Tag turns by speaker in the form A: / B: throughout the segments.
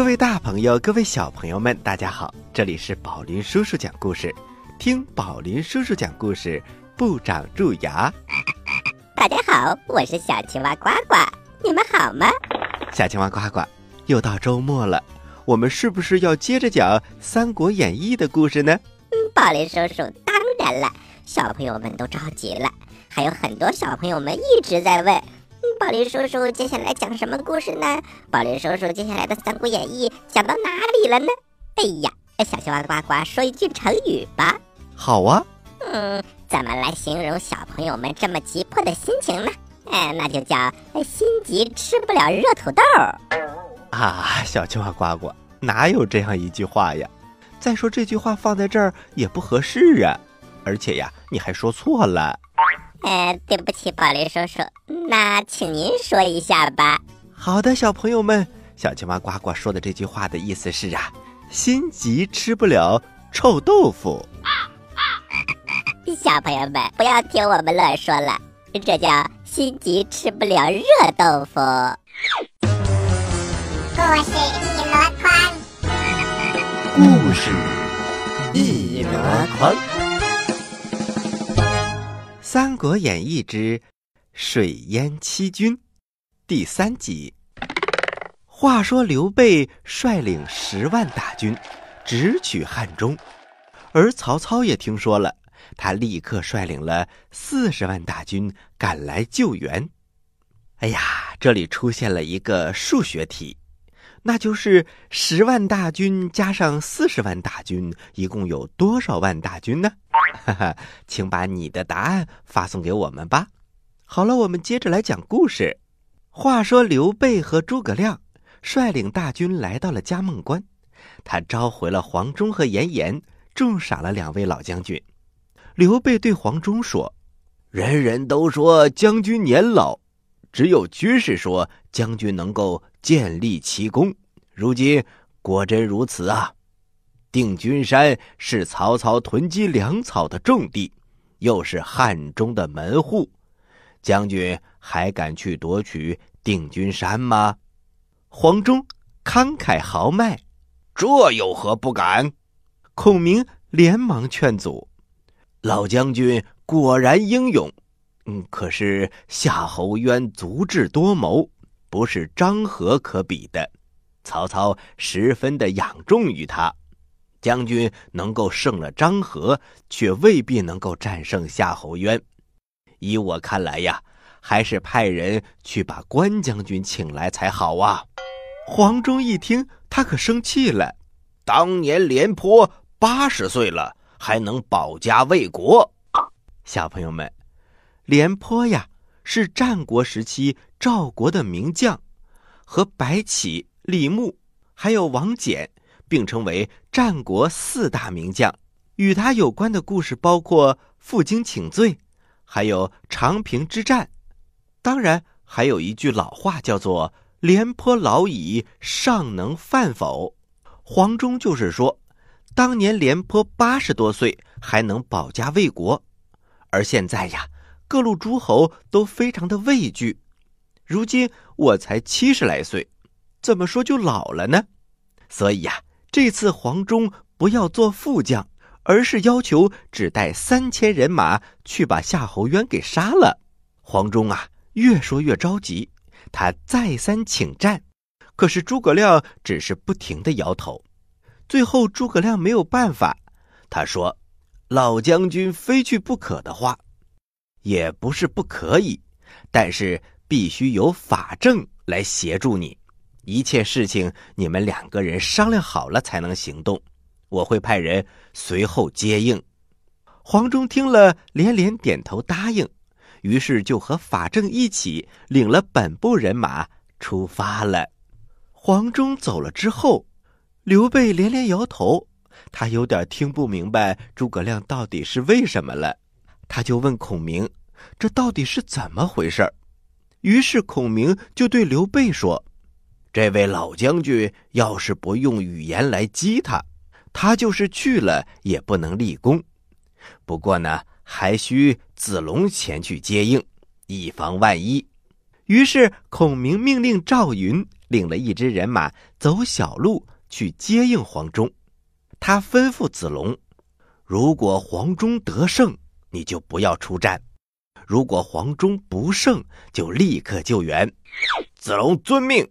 A: 各位大朋友，各位小朋友们，大家好！这里是宝林叔叔讲故事，听宝林叔叔讲故事，不长蛀牙。
B: 大家好，我是小青蛙呱呱，你们好吗？
A: 小青蛙呱呱，又到周末了，我们是不是要接着讲《三国演义》的故事呢？
B: 嗯，宝林叔叔，当然了，小朋友们都着急了，还有很多小朋友们一直在问。宝林叔叔接下来讲什么故事呢？宝林叔叔接下来的《三国演义》讲到哪里了呢？哎呀，小青蛙呱呱说一句成语吧。
A: 好啊。
B: 嗯，怎么来形容小朋友们这么急迫的心情呢？哎，那就叫心急吃不了热土豆。
A: 啊，小青蛙呱呱，哪有这样一句话呀？再说这句话放在这儿也不合适啊，而且呀，你还说错了。
B: 呃，对不起，宝林叔叔，那请您说一下吧。
A: 好的，小朋友们，小青蛙呱呱说的这句话的意思是啊，心急吃不了臭豆腐。
B: 小朋友们，不要听我们乱说了，这叫心急吃不了热豆腐。
C: 故事一箩筐，
A: 故事一箩筐。《三国演义之水淹七军》第三集。话说刘备率领十万大军直取汉中，而曹操也听说了，他立刻率领了四十万大军赶来救援。哎呀，这里出现了一个数学题。那就是十万大军加上四十万大军，一共有多少万大军呢？哈哈，请把你的答案发送给我们吧。好了，我们接着来讲故事。话说刘备和诸葛亮率领大军来到了嘉梦关，他召回了黄忠和严颜，重赏了两位老将军。刘备对黄忠说：“人人都说将军年老。”只有军士说将军能够建立奇功，如今果真如此啊！定军山是曹操囤积粮草的重地，又是汉中的门户，将军还敢去夺取定军山吗？黄忠慷慨豪迈，
D: 这有何不敢？
A: 孔明连忙劝阻，老将军果然英勇。嗯，可是夏侯渊足智多谋，不是张合可比的。曹操十分的仰重于他，将军能够胜了张合，却未必能够战胜夏侯渊。依我看来呀，还是派人去把关将军请来才好啊！黄忠一听，他可生气了。
D: 当年廉颇八十岁了，还能保家卫国。
A: 小朋友们。廉颇呀，是战国时期赵国的名将，和白起、李牧，还有王翦并称为战国四大名将。与他有关的故事包括负荆请罪，还有长平之战。当然，还有一句老话叫做“廉颇老矣，尚能饭否”。黄忠就是说，当年廉颇八十多岁还能保家卫国，而现在呀。各路诸侯都非常的畏惧，如今我才七十来岁，怎么说就老了呢？所以呀，这次黄忠不要做副将，而是要求只带三千人马去把夏侯渊给杀了。黄忠啊，越说越着急，他再三请战，可是诸葛亮只是不停的摇头。最后诸葛亮没有办法，他说：“老将军非去不可的话。”也不是不可以，但是必须有法正来协助你。一切事情你们两个人商量好了才能行动。我会派人随后接应。黄忠听了，连连点头答应，于是就和法正一起领了本部人马出发了。黄忠走了之后，刘备连连摇头，他有点听不明白诸葛亮到底是为什么了。他就问孔明：“这到底是怎么回事？”于是孔明就对刘备说：“这位老将军要是不用语言来激他，他就是去了也不能立功。不过呢，还需子龙前去接应，以防万一。”于是孔明命令赵云领了一支人马走小路去接应黄忠。他吩咐子龙：“如果黄忠得胜，你就不要出战；如果黄忠不胜，就立刻救援。”
D: 子龙遵命。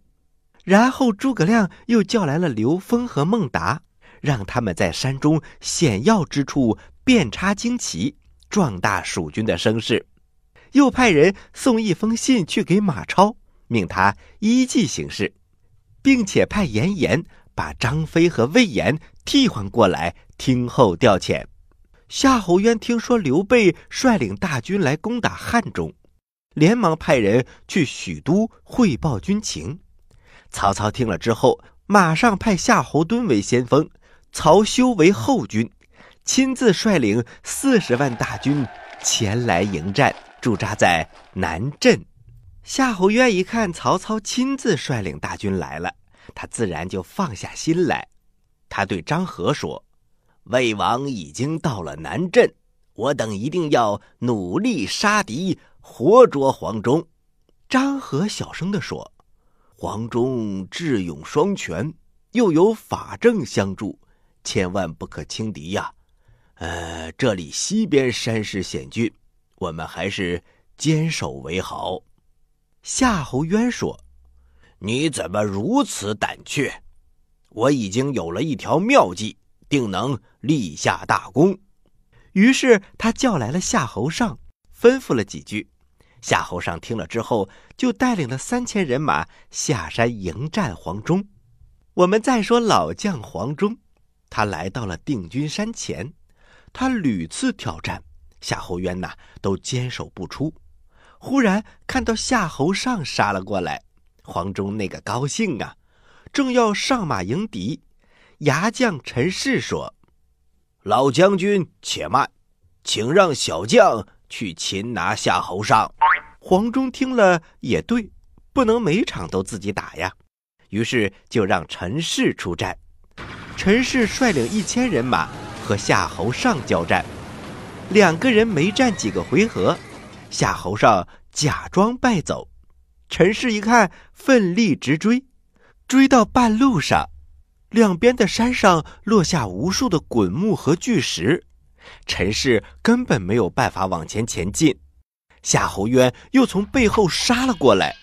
A: 然后诸葛亮又叫来了刘封和孟达，让他们在山中险要之处遍插旌旗，壮大蜀军的声势。又派人送一封信去给马超，命他依计行事，并且派严颜把张飞和魏延替换过来听候调遣。夏侯渊听说刘备率领大军来攻打汉中，连忙派人去许都汇报军情。曹操听了之后，马上派夏侯惇为先锋，曹休为后军，亲自率领四十万大军前来迎战，驻扎在南镇。夏侯渊一看曹操亲自率领大军来了，他自然就放下心来。他对张合说：“魏王已经到了南镇，我等一定要努力杀敌，活捉黄忠。”张合小声地说。黄忠智勇双全，又有法正相助，千万不可轻敌呀！呃，这里西边山势险峻，我们还是坚守为好。夏侯渊说：“
D: 你怎么如此胆怯？我已经有了一条妙计，定能立下大功。”
A: 于是他叫来了夏侯尚，吩咐了几句。夏侯尚听了之后，就带领了三千人马下山迎战黄忠。我们再说老将黄忠，他来到了定军山前，他屡次挑战，夏侯渊呐都坚守不出。忽然看到夏侯尚杀了过来，黄忠那个高兴啊，正要上马迎敌，牙将陈氏说：“
D: 老将军且慢，请让小将。”去擒拿夏侯尚，
A: 黄忠听了也对，不能每场都自己打呀，于是就让陈氏出战。陈氏率领一千人马和夏侯尚交战，两个人没战几个回合，夏侯尚假装败走。陈氏一看，奋力直追，追到半路上，两边的山上落下无数的滚木和巨石。陈氏根本没有办法往前前进，夏侯渊又从背后杀了过来，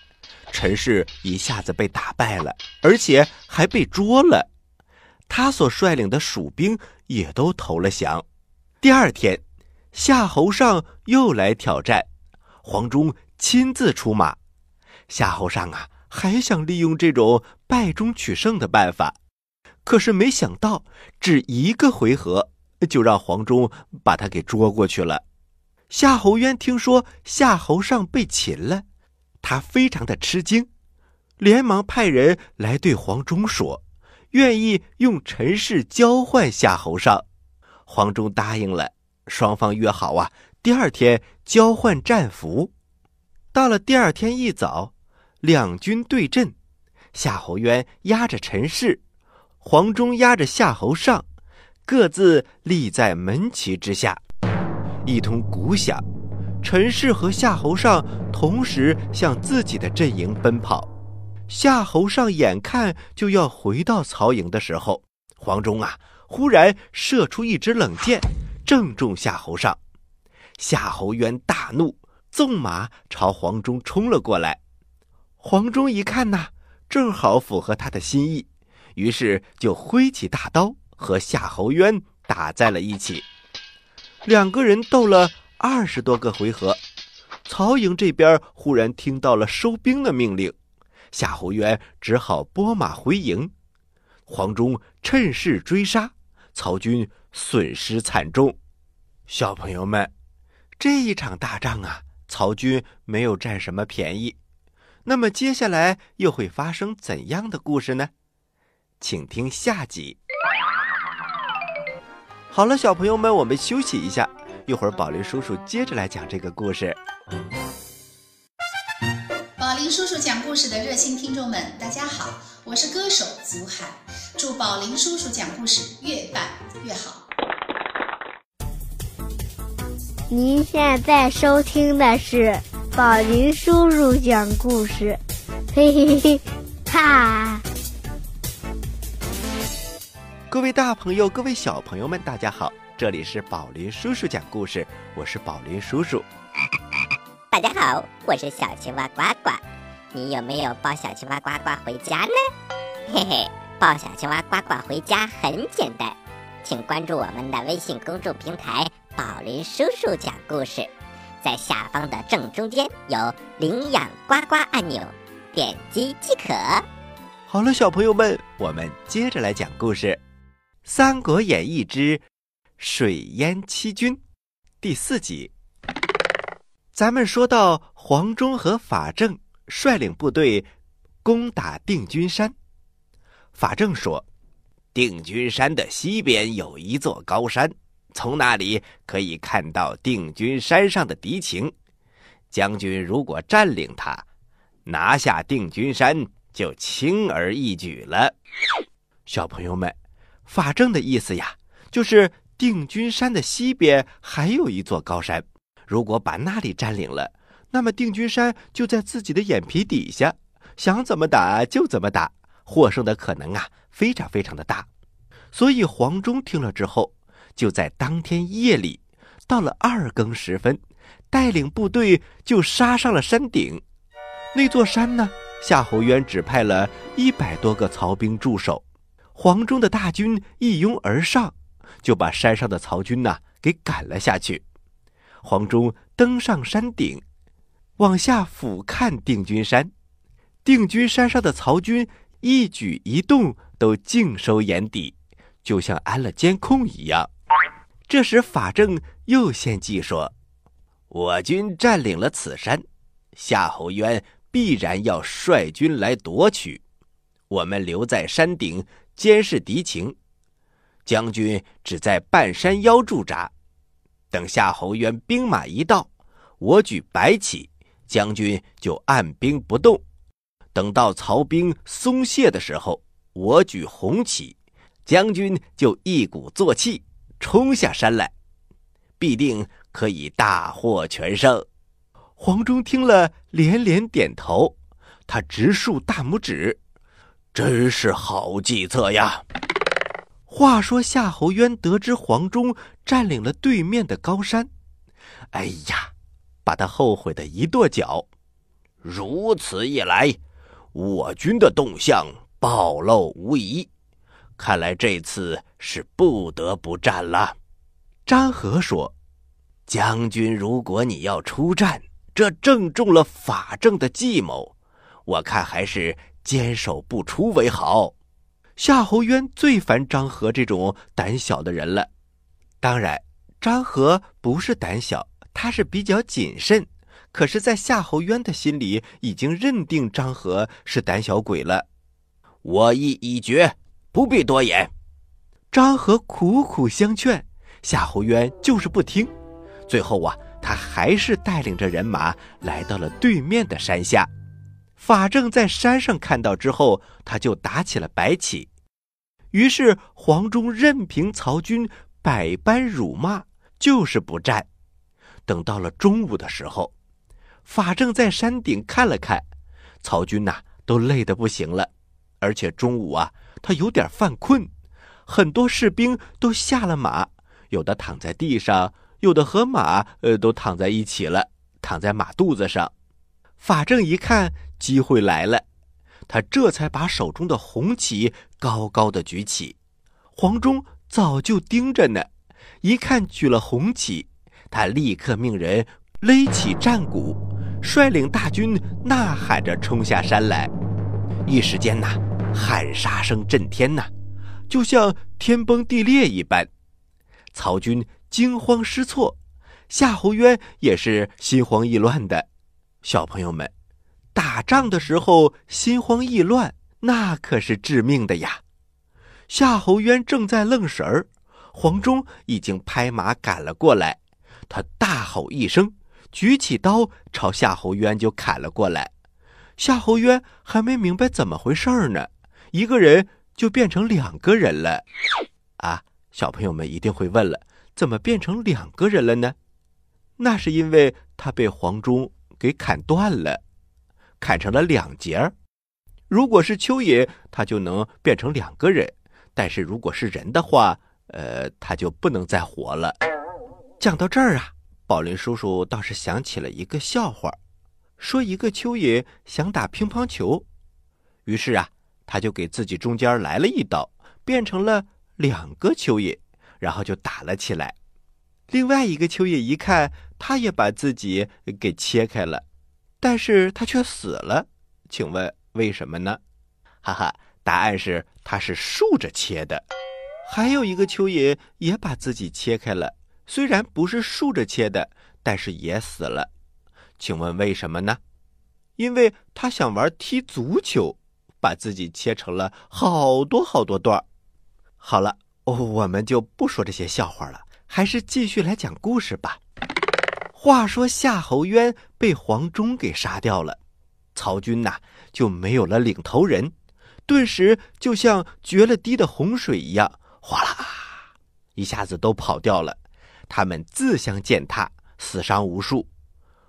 A: 陈氏一下子被打败了，而且还被捉了。他所率领的蜀兵也都投了降。第二天，夏侯尚又来挑战，黄忠亲自出马。夏侯尚啊，还想利用这种败中取胜的办法，可是没想到，只一个回合。就让黄忠把他给捉过去了。夏侯渊听说夏侯尚被擒了，他非常的吃惊，连忙派人来对黄忠说，愿意用陈氏交换夏侯尚。黄忠答应了，双方约好啊，第二天交换战俘。到了第二天一早，两军对阵，夏侯渊压着陈氏，黄忠压着夏侯尚。各自立在门旗之下，一通鼓响，陈氏和夏侯尚同时向自己的阵营奔跑。夏侯尚眼看就要回到曹营的时候，黄忠啊，忽然射出一支冷箭，正中夏侯尚。夏侯渊大怒，纵马朝黄忠冲了过来。黄忠一看呐，正好符合他的心意，于是就挥起大刀。和夏侯渊打在了一起，两个人斗了二十多个回合。曹营这边忽然听到了收兵的命令，夏侯渊只好拨马回营。黄忠趁势追杀，曹军损失惨重。小朋友们，这一场大仗啊，曹军没有占什么便宜。那么接下来又会发生怎样的故事呢？请听下集。好了，小朋友们，我们休息一下，一会儿宝林叔叔接着来讲这个故事。
E: 宝林叔叔讲故事的热心听众们，大家好，我是歌手祖海，祝宝林叔叔讲故事越办越好。
F: 您现在收听的是宝林叔叔讲故事，嘿嘿嘿，哈！
A: 各位大朋友，各位小朋友们，大家好，这里是宝林叔叔讲故事，我是宝林叔叔。
B: 大家好，我是小青蛙呱呱。你有没有抱小青蛙呱呱回家呢？嘿嘿，抱小青蛙呱呱回家很简单，请关注我们的微信公众平台“宝林叔叔讲故事”，在下方的正中间有领养呱呱按钮，点击即可。
A: 好了，小朋友们，我们接着来讲故事，《三国演义之水淹七军》第四集。咱们说到黄忠和法正率领部队攻打定军山。法正说：“定军山的西边有一座高山，从那里可以看到定军山上的敌情。将军如果占领它，拿下定军山，就轻而易举了。”小朋友们，法正的意思呀，就是定军山的西边还有一座高山。如果把那里占领了，那么定军山就在自己的眼皮底下，想怎么打就怎么打，获胜的可能啊非常非常的大。所以黄忠听了之后，就在当天夜里，到了二更时分，带领部队就杀上了山顶。那座山呢，夏侯渊只派了一百多个曹兵驻守，黄忠的大军一拥而上，就把山上的曹军呐给赶了下去。黄忠登上山顶，往下俯瞰定军山。定军山上的曹军一举一动都尽收眼底，就像安了监控一样。这时，法正又献计说：“我军占领了此山，夏侯渊必然要率军来夺取。我们留在山顶监视敌情，将军只在半山腰驻扎。”等夏侯渊兵马一到，我举白旗，将军就按兵不动；等到曹兵松懈的时候，我举红旗，将军就一鼓作气冲下山来，必定可以大获全胜。黄忠听了连连点头，他直竖大拇指，真是好计策呀！话说夏侯渊得知黄忠占领了对面的高山，哎呀，把他后悔的一跺脚。如此一来，我军的动向暴露无遗，看来这次是不得不战了。张合说：“将军，如果你要出战，这正中了法正的计谋，我看还是坚守不出为好。”夏侯渊最烦张合这种胆小的人了。当然，张合不是胆小，他是比较谨慎。可是，在夏侯渊的心里，已经认定张合是胆小鬼了。我意已决，不必多言。张合苦苦相劝，夏侯渊就是不听。最后啊，他还是带领着人马来到了对面的山下。法正在山上看到之后，他就打起了白起。于是黄忠任凭曹军百般辱骂，就是不战。等到了中午的时候，法正在山顶看了看，曹军呐都累得不行了，而且中午啊他有点犯困，很多士兵都下了马，有的躺在地上，有的和马呃都躺在一起了，躺在马肚子上。法正一看。机会来了，他这才把手中的红旗高高的举起。黄忠早就盯着呢，一看举了红旗，他立刻命人勒起战鼓，率领大军呐喊着冲下山来。一时间呐，喊杀声震天呐，就像天崩地裂一般。曹军惊慌失措，夏侯渊也是心慌意乱的。小朋友们。打仗的时候心慌意乱，那可是致命的呀！夏侯渊正在愣神儿，黄忠已经拍马赶了过来。他大吼一声，举起刀朝夏侯渊就砍了过来。夏侯渊还没明白怎么回事儿呢，一个人就变成两个人了。啊，小朋友们一定会问了，怎么变成两个人了呢？那是因为他被黄忠给砍断了。砍成了两截儿，如果是蚯蚓，它就能变成两个人；但是如果是人的话，呃，它就不能再活了。讲到这儿啊，宝林叔叔倒是想起了一个笑话，说一个蚯蚓想打乒乓球，于是啊，他就给自己中间来了一刀，变成了两个蚯蚓，然后就打了起来。另外一个蚯蚓一看，他也把自己给切开了，但是他却死了。请问为什么呢？哈哈，答案是它是竖着切的。还有一个蚯蚓也把自己切开了，虽然不是竖着切的，但是也死了。请问为什么呢？因为他想玩踢足球，把自己切成了好多好多段。好了，我们就不说这些笑话了。还是继续来讲故事吧。话说夏侯渊被黄忠给杀掉了，曹军呐就没有了领头人，顿时就像决了堤的洪水一样，哗啦一下子都跑掉了。他们自相践踏，死伤无数。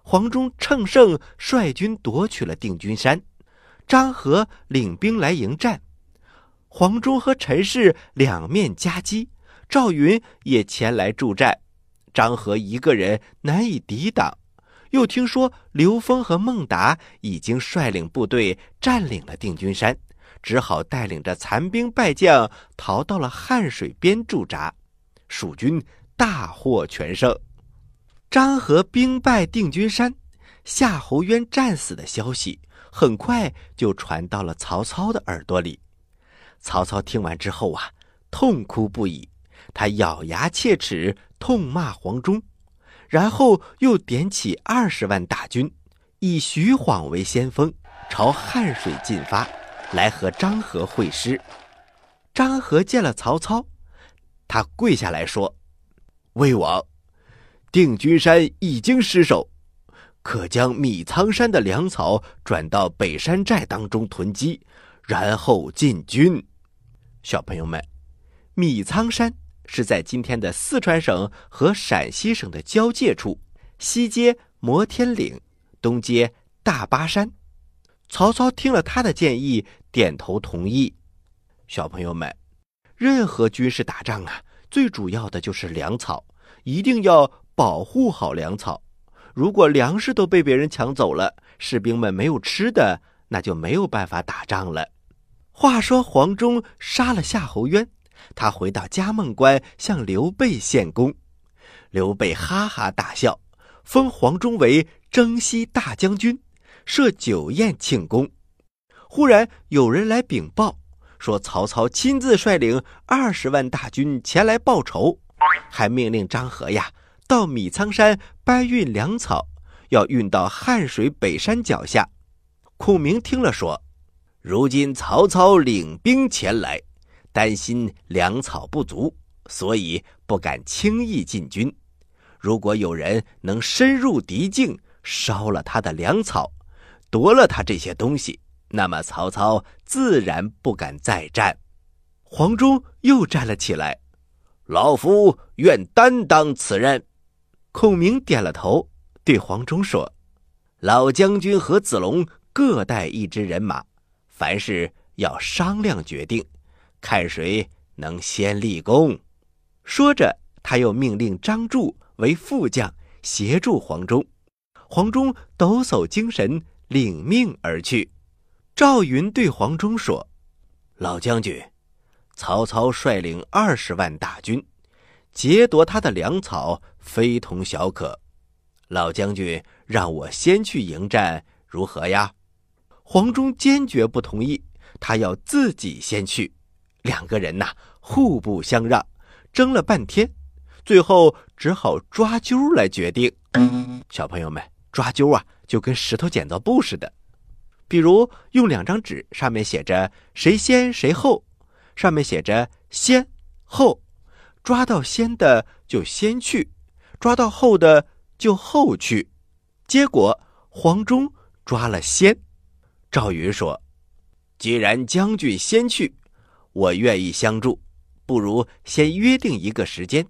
A: 黄忠乘胜率军夺取了定军山，张合领兵来迎战，黄忠和陈氏两面夹击。赵云也前来助战，张合一个人难以抵挡。又听说刘封和孟达已经率领部队占领了定军山，只好带领着残兵败将逃到了汉水边驻扎。蜀军大获全胜，张合兵败定军山，夏侯渊战死的消息很快就传到了曹操的耳朵里。曹操听完之后啊，痛哭不已。他咬牙切齿，痛骂黄忠，然后又点起二十万大军，以徐晃为先锋，朝汉水进发，来和张合会师。张合见了曹操，他跪下来说：“魏王，定军山已经失守，可将米仓山的粮草转到北山寨当中囤积，然后进军。”小朋友们，米仓山。是在今天的四川省和陕西省的交界处，西接摩天岭，东接大巴山。曹操听了他的建议，点头同意。小朋友们，任何军事打仗啊，最主要的就是粮草，一定要保护好粮草。如果粮食都被别人抢走了，士兵们没有吃的，那就没有办法打仗了。话说黄忠杀了夏侯渊。他回到嘉梦关，向刘备献功。刘备哈哈大笑，封黄忠为征西大将军，设酒宴庆功。忽然有人来禀报，说曹操亲自率领二十万大军前来报仇，还命令张合呀到米仓山搬运粮草，要运到汉水北山脚下。孔明听了说：“如今曹操领兵前来。”担心粮草不足，所以不敢轻易进军。如果有人能深入敌境，烧了他的粮草，夺了他这些东西，那么曹操自然不敢再战。黄忠又站了起来，老夫愿担当此任。孔明点了头，对黄忠说：“老将军和子龙各带一支人马，凡事要商量决定。”看谁能先立功。说着，他又命令张柱为副将，协助黄忠。黄忠抖擞精神，领命而去。赵云对黄忠说：“老将军，曹操率领二十万大军，劫夺他的粮草，非同小可。老将军让我先去迎战，如何呀？”黄忠坚决不同意，他要自己先去。两个人呐，互不相让，争了半天，最后只好抓阄来决定。小朋友们，抓阄啊，就跟石头剪刀布似的。比如用两张纸，上面写着谁先谁后，上面写着先后，抓到先的就先去，抓到后的就后去。结果黄忠抓了先。赵云说：“既然将军先去。”我愿意相助，不如先约定一个时间。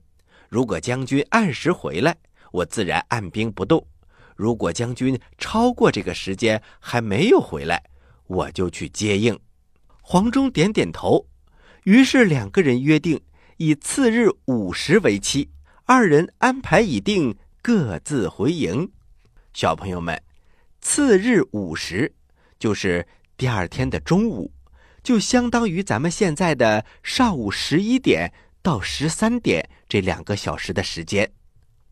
A: 如果将军按时回来，我自然按兵不动；如果将军超过这个时间还没有回来，我就去接应。黄忠点点头，于是两个人约定以次日午时为期，二人安排已定，各自回营。小朋友们，次日午时就是第二天的中午，就相当于咱们现在的上午十一点到十三点这两个小时的时间。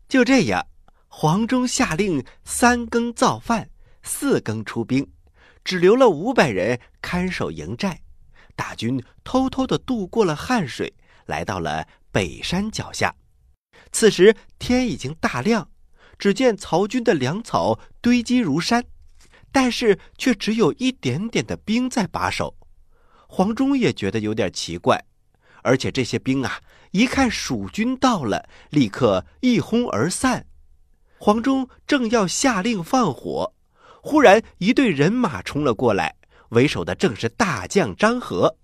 A: 就这样，黄忠下令三更造饭，四更出兵，只留了五百人看守营寨。大军偷偷的渡过了汉水，来到了北山脚下。此时天已经大亮，只见曹军的粮草堆积如山，但是却只有一点点的兵在把守。黄忠也觉得有点奇怪，而且这些兵啊，一看蜀军到了，立刻一哄而散。黄忠正要下令放火，忽然一队人马冲了过来。为首的正是大将张合，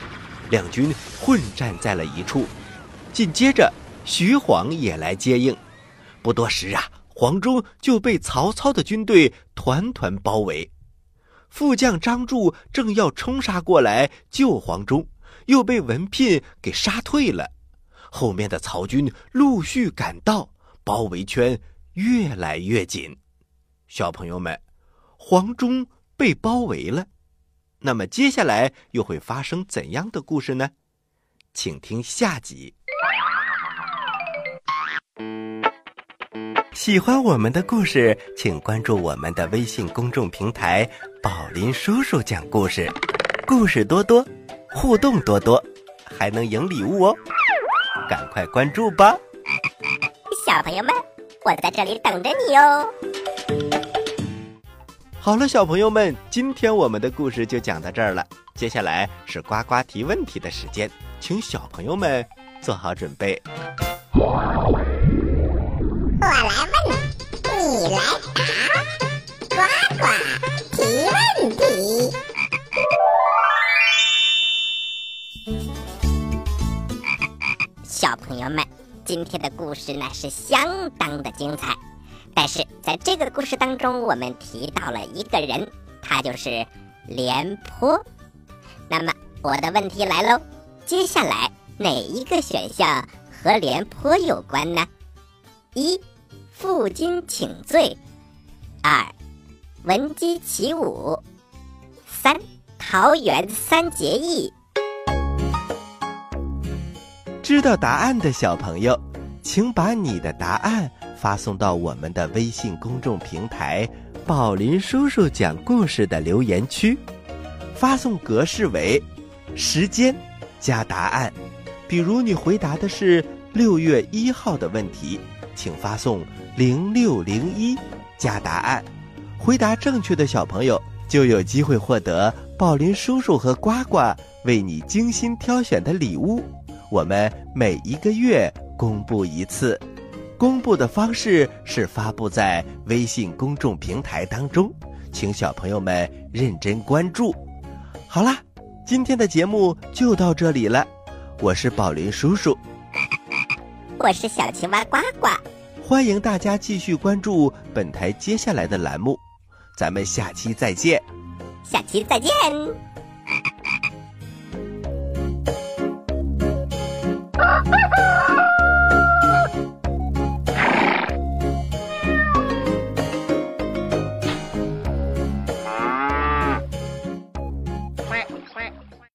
A: 两军混战在了一处。紧接着，徐晃也来接应。不多时啊，黄忠就被曹操的军队团团包围。副将张柱正要冲杀过来救黄忠，又被文聘给杀退了。后面的曹军陆续赶到，包围圈越来越紧。小朋友们，黄忠被包围了。那么接下来又会发生怎样的故事呢？请听下集。喜欢我们的故事，请关注我们的微信公众平台“宝林叔叔讲故事”，故事多多，互动多多，还能赢礼物哦！赶快关注吧，
B: 小朋友们，我在这里等着你哦。
A: 好了，小朋友们，今天我们的故事就讲到这儿了。接下来是呱呱提问题的时间，请小朋友们做好准备。
C: 我来问，你来答，呱呱提问题。
B: 小朋友们，今天的故事呢是相当的精彩。但是在这个故事当中，我们提到了一个人，他就是廉颇。那么我的问题来喽，接下来哪一个选项和廉颇有关呢？一，负荆请罪；二，闻鸡起舞；三，桃园三结义。
A: 知道答案的小朋友，请把你的答案。发送到我们的微信公众平台“宝林叔叔讲故事”的留言区，发送格式为时间加答案。比如你回答的是六月一号的问题，请发送零六零一加答案。回答正确的小朋友就有机会获得宝林叔叔和呱呱为你精心挑选的礼物。我们每一个月公布一次。公布的方式是发布在微信公众平台当中，请小朋友们认真关注。好啦，今天的节目就到这里了，我是宝林叔叔，
B: 我是小青蛙呱呱，
A: 欢迎大家继续关注本台接下来的栏目，咱们下期再见。
B: 下期再见。啊。